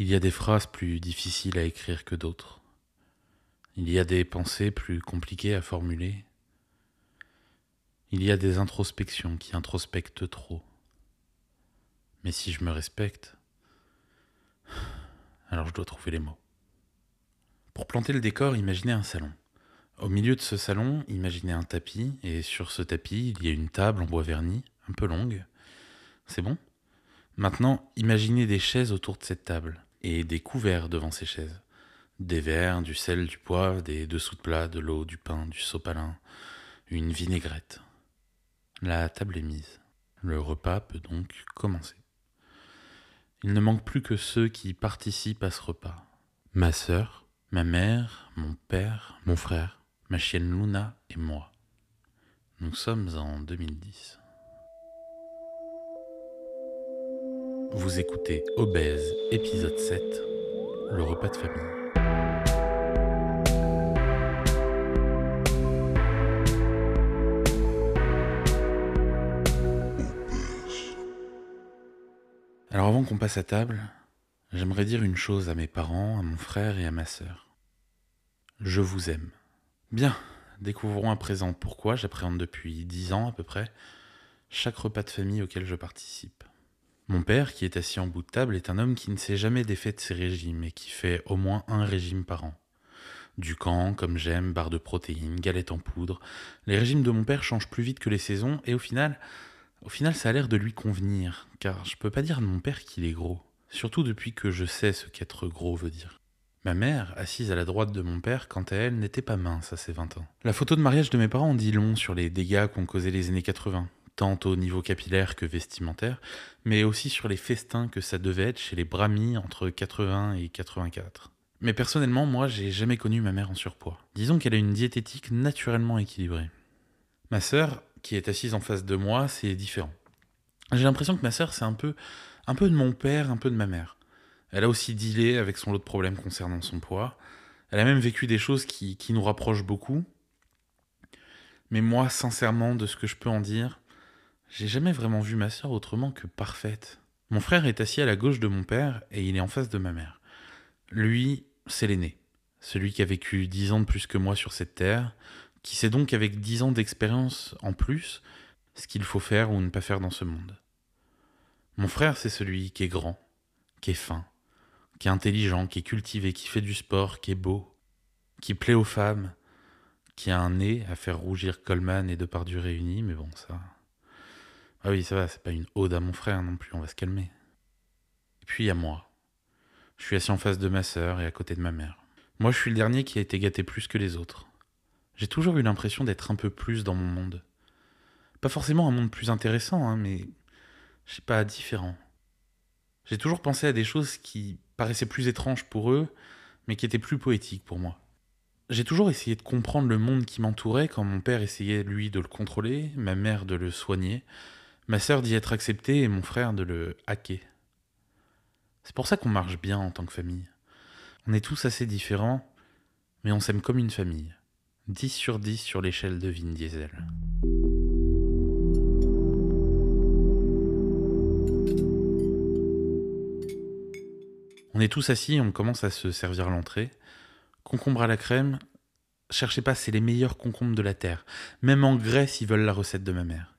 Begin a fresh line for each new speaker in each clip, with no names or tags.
Il y a des phrases plus difficiles à écrire que d'autres. Il y a des pensées plus compliquées à formuler. Il y a des introspections qui introspectent trop. Mais si je me respecte, alors je dois trouver les mots. Pour planter le décor, imaginez un salon. Au milieu de ce salon, imaginez un tapis, et sur ce tapis, il y a une table en bois verni, un peu longue. C'est bon? Maintenant, imaginez des chaises autour de cette table, et des couverts devant ces chaises. Des verres, du sel, du poivre, des dessous de plat, de l'eau, du pain, du sopalin, une vinaigrette. La table est mise. Le repas peut donc commencer. Il ne manque plus que ceux qui participent à ce repas. Ma sœur, ma mère, mon père, mon frère, ma chienne Luna et moi. Nous sommes en 2010. Vous écoutez Obèse, épisode 7, le repas de famille. Alors avant qu'on passe à table, j'aimerais dire une chose à mes parents, à mon frère et à ma sœur. Je vous aime. Bien, découvrons à présent pourquoi j'appréhende depuis dix ans à peu près chaque repas de famille auquel je participe. Mon père, qui est assis en bout de table, est un homme qui ne s'est jamais défait de ses régimes et qui fait au moins un régime par an. Du camp, comme j'aime, barre de protéines, galette en poudre. Les régimes de mon père changent plus vite que les saisons et au final, au final, ça a l'air de lui convenir, car je peux pas dire de mon père qu'il est gros, surtout depuis que je sais ce qu'être gros veut dire. Ma mère, assise à la droite de mon père, quant à elle, n'était pas mince à ses 20 ans. La photo de mariage de mes parents en dit long sur les dégâts qu'ont causé les années 80 tant au niveau capillaire que vestimentaire, mais aussi sur les festins que ça devait être chez les Brahmis entre 80 et 84. Mais personnellement, moi, j'ai jamais connu ma mère en surpoids. Disons qu'elle a une diététique naturellement équilibrée. Ma sœur, qui est assise en face de moi, c'est différent. J'ai l'impression que ma sœur, c'est un peu, un peu de mon père, un peu de ma mère. Elle a aussi dealé avec son lot de problèmes concernant son poids. Elle a même vécu des choses qui, qui nous rapprochent beaucoup. Mais moi, sincèrement, de ce que je peux en dire, j'ai jamais vraiment vu ma sœur autrement que parfaite. Mon frère est assis à la gauche de mon père et il est en face de ma mère. Lui, c'est l'aîné, celui qui a vécu dix ans de plus que moi sur cette terre, qui sait donc avec dix ans d'expérience en plus ce qu'il faut faire ou ne pas faire dans ce monde. Mon frère, c'est celui qui est grand, qui est fin, qui est intelligent, qui est cultivé, qui fait du sport, qui est beau, qui plaît aux femmes, qui a un nez à faire rougir Coleman et Depardieu réunis, mais bon, ça, ah oui, ça va, c'est pas une ode à mon frère non plus, on va se calmer. Et puis il y a moi. Je suis assis en face de ma sœur et à côté de ma mère. Moi, je suis le dernier qui a été gâté plus que les autres. J'ai toujours eu l'impression d'être un peu plus dans mon monde. Pas forcément un monde plus intéressant, hein, mais je sais pas, différent. J'ai toujours pensé à des choses qui paraissaient plus étranges pour eux, mais qui étaient plus poétiques pour moi. J'ai toujours essayé de comprendre le monde qui m'entourait quand mon père essayait, lui, de le contrôler, ma mère de le soigner, ma sœur d'y être acceptée et mon frère de le hacker. C'est pour ça qu'on marche bien en tant que famille. On est tous assez différents, mais on s'aime comme une famille. 10 sur 10 sur l'échelle de Vin Diesel. On est tous assis, on commence à se servir l'entrée. Concombre à la crème, cherchez pas, c'est les meilleurs concombres de la terre. Même en Grèce, ils veulent la recette de ma mère.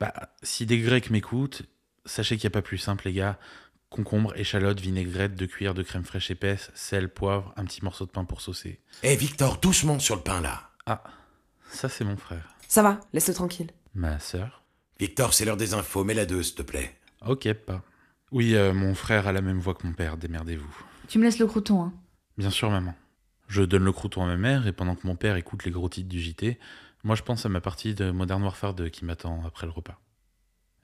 Bah, si des Grecs m'écoutent, sachez qu'il n'y a pas plus simple, les gars. Concombre, échalote, vinaigrette, deux cuillères de crème fraîche épaisse, sel, poivre, un petit morceau de pain pour saucer.
Hé Victor, doucement sur le pain là.
Ah, ça c'est mon frère.
Ça va, laisse-le tranquille.
Ma sœur
Victor, c'est l'heure des infos, mets la deux, s'il te plaît.
Ok, pas. Oui, euh, mon frère a la même voix que mon père, démerdez-vous.
Tu me laisses le crouton, hein.
Bien sûr, maman. Je donne le crouton à ma mère et pendant que mon père écoute les gros titres du JT, moi je pense à ma partie de Modern Warfare 2 qui m'attend après le repas.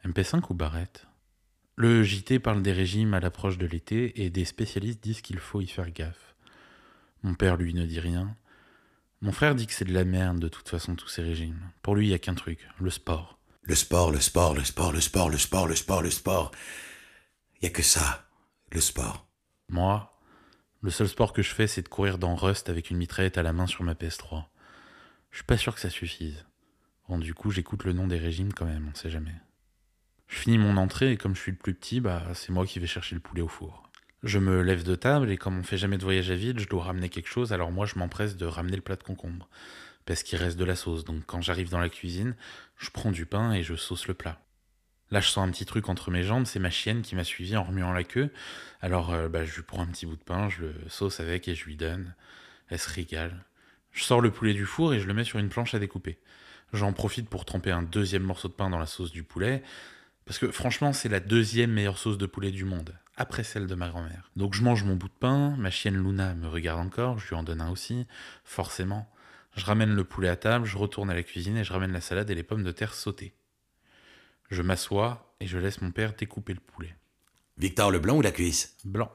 MP5 ou Barrette Le JT parle des régimes à l'approche de l'été et des spécialistes disent qu'il faut y faire gaffe. Mon père, lui, ne dit rien. Mon frère dit que c'est de la merde de toute façon tous ces régimes. Pour lui, il n'y a qu'un truc, le sport.
Le sport, le sport, le sport, le sport, le sport, le sport, le sport. Il y a que ça, le sport.
Moi, le seul sport que je fais, c'est de courir dans Rust avec une mitraillette à la main sur ma PS3. Je suis pas sûr que ça suffise. Bon, du coup, j'écoute le nom des régimes quand même, on sait jamais. Je finis mon entrée et comme je suis le plus petit, bah, c'est moi qui vais chercher le poulet au four. Je me lève de table et comme on fait jamais de voyage à vide, je dois ramener quelque chose, alors moi je m'empresse de ramener le plat de concombre. Parce qu'il reste de la sauce, donc quand j'arrive dans la cuisine, je prends du pain et je sauce le plat. Là je sens un petit truc entre mes jambes, c'est ma chienne qui m'a suivi en remuant la queue, alors euh, bah, je lui prends un petit bout de pain, je le sauce avec et je lui donne. Elle se régale. Je sors le poulet du four et je le mets sur une planche à découper. J'en profite pour tremper un deuxième morceau de pain dans la sauce du poulet, parce que franchement c'est la deuxième meilleure sauce de poulet du monde après celle de ma grand-mère. Donc je mange mon bout de pain, ma chienne Luna me regarde encore, je lui en donne un aussi, forcément. Je ramène le poulet à table, je retourne à la cuisine et je ramène la salade et les pommes de terre sautées. Je m'assois et je laisse mon père découper le poulet.
Victor, le blanc ou la cuisse?
Blanc.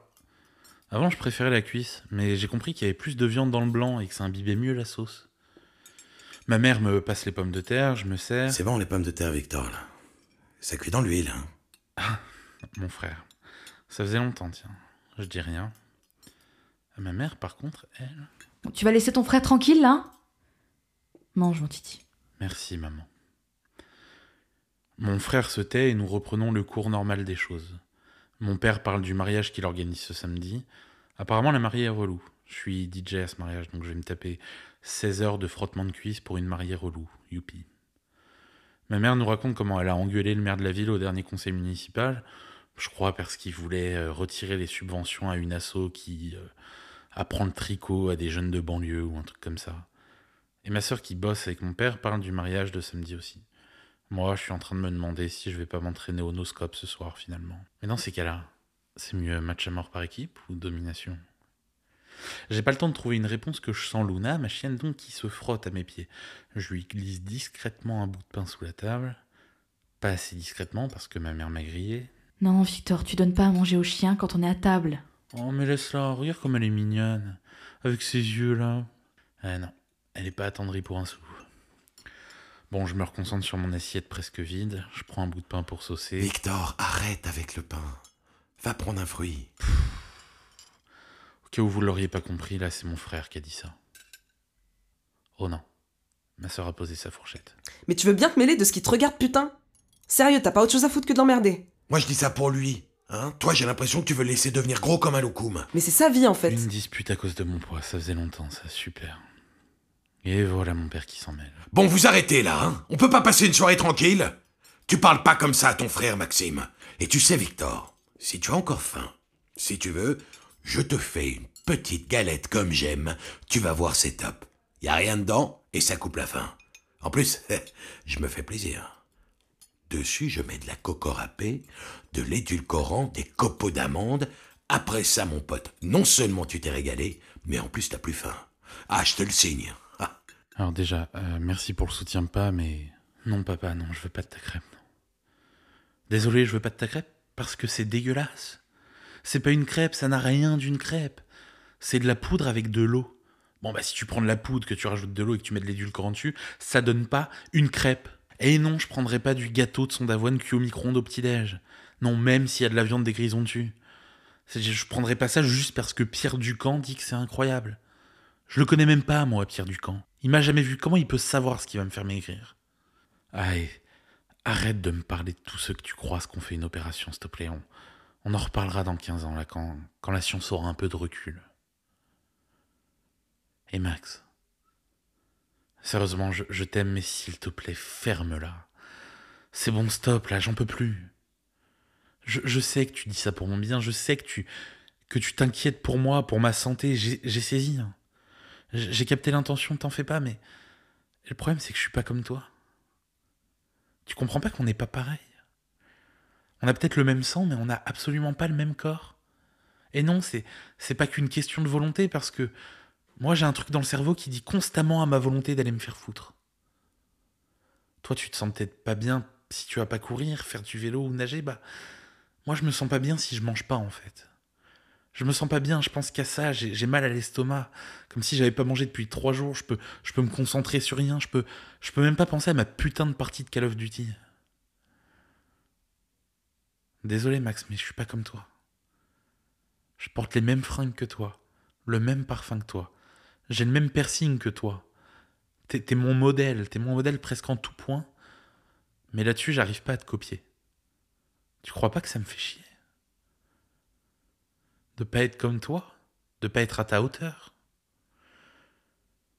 Avant, je préférais la cuisse, mais j'ai compris qu'il y avait plus de viande dans le blanc et que ça imbibait mieux la sauce. Ma mère me passe les pommes de terre, je me sers.
C'est bon les pommes de terre, Victor, là. Ça cuit dans l'huile, hein.
Mon frère. Ça faisait longtemps, tiens. Je dis rien. Ma mère, par contre, elle.
Tu vas laisser ton frère tranquille, là? Mange, mon titi.
Merci, maman. Mon frère se tait et nous reprenons le cours normal des choses. Mon père parle du mariage qu'il organise ce samedi. Apparemment, la mariée est relou. Je suis DJ à ce mariage, donc je vais me taper 16 heures de frottement de cuisse pour une mariée relou. Youpi. Ma mère nous raconte comment elle a engueulé le maire de la ville au dernier conseil municipal. Je crois parce qu'il voulait euh, retirer les subventions à une asso qui euh, apprend le tricot à des jeunes de banlieue ou un truc comme ça. Et ma sœur qui bosse avec mon père parle du mariage de samedi aussi. Moi, je suis en train de me demander si je vais pas m'entraîner au noscope ce soir finalement. Mais dans ces cas-là, c'est mieux match à mort par équipe ou domination? J'ai pas le temps de trouver une réponse que je sens Luna, ma chienne donc qui se frotte à mes pieds. Je lui glisse discrètement un bout de pain sous la table. Pas assez discrètement parce que ma mère m'a grillé.
Non, Victor, tu donnes pas à manger au chien quand on est à table.
Oh, mais laisse-la, regarde comme elle est mignonne. Avec ses yeux là. Ah non, elle est pas attendrie pour un sou. Bon, je me reconcentre sur mon assiette presque vide. Je prends un bout de pain pour saucer.
Victor, arrête avec le pain. Va prendre un fruit.
Au cas où vous l'auriez pas compris, là, c'est mon frère qui a dit ça. Oh non. Ma soeur a posé sa fourchette.
Mais tu veux bien te mêler de ce qui te regarde, putain? Sérieux, t'as pas autre chose à foutre que de l'emmerder
Moi, je dis ça pour lui. Hein Toi, j'ai l'impression que tu veux le laisser devenir gros comme un loukoum.
Mais c'est sa vie en fait.
Une dispute à cause de mon poids, ça faisait longtemps, ça, super. Et voilà mon père qui s'en mêle.
Bon, vous arrêtez là, hein On peut pas passer une soirée tranquille? Tu parles pas comme ça à ton frère, Maxime. Et tu sais, Victor, si tu as encore faim, si tu veux, je te fais une petite galette comme j'aime. Tu vas voir, c'est top. Y a rien dedans et ça coupe la faim. En plus, je me fais plaisir. Dessus, je mets de la coco râpée, de l'édulcorant, des copeaux d'amandes. Après ça, mon pote, non seulement tu t'es régalé, mais en plus t'as plus faim. Ah, je te le signe.
Alors déjà, euh, merci pour le soutien pas, mais non papa, non, je veux pas de ta crêpe. Désolé, je veux pas de ta crêpe parce que c'est dégueulasse. C'est pas une crêpe, ça n'a rien d'une crêpe. C'est de la poudre avec de l'eau. Bon bah si tu prends de la poudre, que tu rajoutes de l'eau et que tu mets de l'édulcorant dessus, ça donne pas une crêpe. Et non, je prendrai pas du gâteau de son d'avoine cuit au micro-ondes au petit-déj. Non, même s'il y a de la viande des grisons dessus. Je prendrai pas ça juste parce que Pierre Ducamp dit que c'est incroyable. Je le connais même pas, moi, Pierre Ducamp. Il m'a jamais vu. Comment il peut savoir ce qui va me faire maigrir? Allez, arrête de me parler de tous ceux que tu croises qu'on fait une opération, s'il te plaît. On, on en reparlera dans 15 ans, là, quand, quand la science aura un peu de recul. Et Max? Sérieusement, je, je t'aime, mais s'il te plaît, ferme-la. C'est bon, stop, là, j'en peux plus. Je, je sais que tu dis ça pour mon bien, je sais que tu que tu t'inquiètes pour moi, pour ma santé, j'ai saisi. J'ai j'ai capté l'intention, t'en fais pas, mais le problème c'est que je suis pas comme toi. Tu comprends pas qu'on n'est pas pareil. On a peut-être le même sang, mais on n'a absolument pas le même corps. Et non, c'est c'est pas qu'une question de volonté, parce que moi j'ai un truc dans le cerveau qui dit constamment à ma volonté d'aller me faire foutre. Toi, tu te sens peut-être pas bien si tu vas pas courir, faire du vélo ou nager, bah moi je me sens pas bien si je mange pas en fait. Je me sens pas bien, je pense qu'à ça, j'ai mal à l'estomac, comme si j'avais pas mangé depuis trois jours, je peux, je me concentrer sur rien, je peux, même pas penser à ma putain de partie de Call of Duty. Désolé Max, mais je suis pas comme toi. Je porte les mêmes fringues que toi, le même parfum que toi, j'ai le même piercing que toi. T'es mon modèle, t'es mon modèle presque en tout point, mais là-dessus j'arrive pas à te copier. Tu crois pas que ça me fait chier? De pas être comme toi De pas être à ta hauteur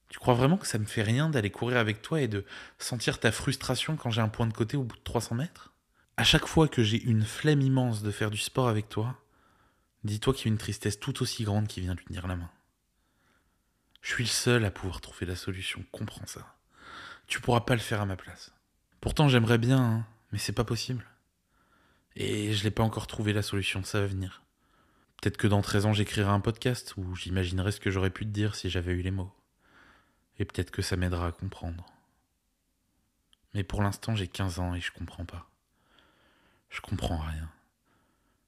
Tu crois vraiment que ça me fait rien d'aller courir avec toi et de sentir ta frustration quand j'ai un point de côté au bout de 300 mètres? À chaque fois que j'ai une flemme immense de faire du sport avec toi, dis-toi qu'il y a une tristesse tout aussi grande qui vient lui tenir la main. Je suis le seul à pouvoir trouver la solution, comprends ça. Tu pourras pas le faire à ma place. Pourtant j'aimerais bien, hein, mais c'est pas possible. Et je l'ai pas encore trouvé la solution, ça va venir. Peut-être que dans 13 ans j'écrirai un podcast où j'imaginerai ce que j'aurais pu te dire si j'avais eu les mots. Et peut-être que ça m'aidera à comprendre. Mais pour l'instant j'ai 15 ans et je comprends pas. Je comprends rien.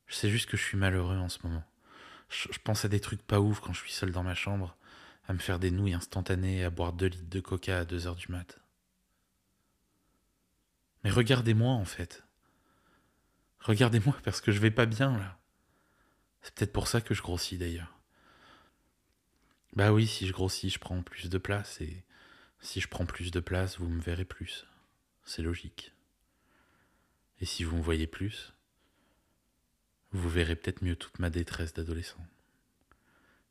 Je sais juste que je suis malheureux en ce moment. Je, pense à des trucs pas ouf quand je suis seul dans ma chambre, à me faire des nouilles instantanées et à boire 2 litres de coca à 2 heures du mat'. Mais regardez-moi en fait. Regardez-moi parce que je vais pas bien là. C'est peut-être pour ça que je grossis d'ailleurs. Bah oui, si je grossis, je prends plus de place et si je prends plus de place, vous me verrez plus. C'est logique. Et si vous me voyez plus, vous verrez peut-être mieux toute ma détresse d'adolescent.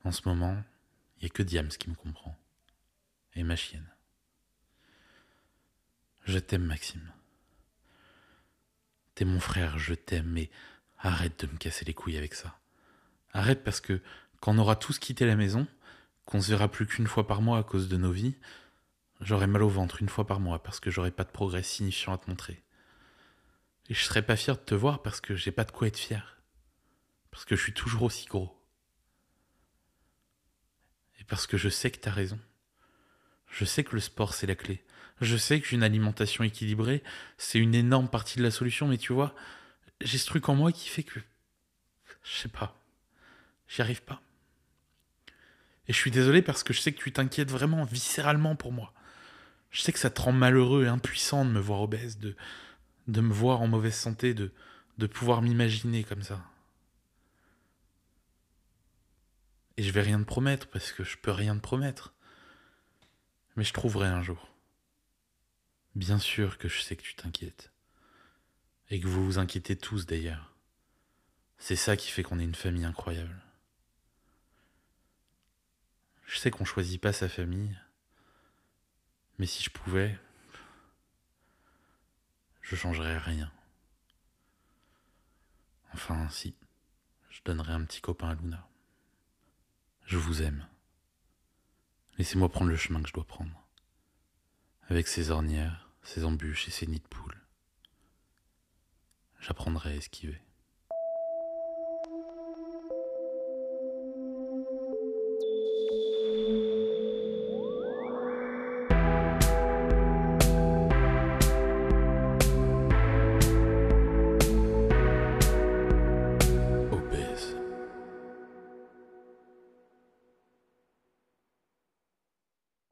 En ce moment, il n'y a que Diams qui me comprend. Et ma chienne. Je t'aime, Maxime. T'es mon frère, je t'aime, mais arrête de me casser les couilles avec ça. Arrête parce que quand on aura tous quitté la maison, qu'on se verra plus qu'une fois par mois à cause de nos vies, j'aurai mal au ventre une fois par mois parce que j'aurai pas de progrès signifiant à te montrer. Et je serai pas fier de te voir parce que j'ai pas de quoi être fier. Parce que je suis toujours aussi gros. Et parce que je sais que t'as raison. Je sais que le sport c'est la clé. Je sais qu'une alimentation équilibrée, c'est une énorme partie de la solution, mais tu vois, j'ai ce truc en moi qui fait que. Je sais pas. J'y arrive pas. Et je suis désolé parce que je sais que tu t'inquiètes vraiment viscéralement pour moi. Je sais que ça te rend malheureux et impuissant de me voir obèse, de, de me voir en mauvaise santé, de, de pouvoir m'imaginer comme ça. Et je vais rien te promettre parce que je peux rien te promettre. Mais je trouverai un jour. Bien sûr que je sais que tu t'inquiètes. Et que vous vous inquiétez tous d'ailleurs. C'est ça qui fait qu'on est une famille incroyable. Je sais qu'on choisit pas sa famille, mais si je pouvais, je changerais rien. Enfin, si, je donnerais un petit copain à Luna. Je vous aime. Laissez-moi prendre le chemin que je dois prendre avec ses ornières, ses embûches et ses nids de poules. J'apprendrai à esquiver.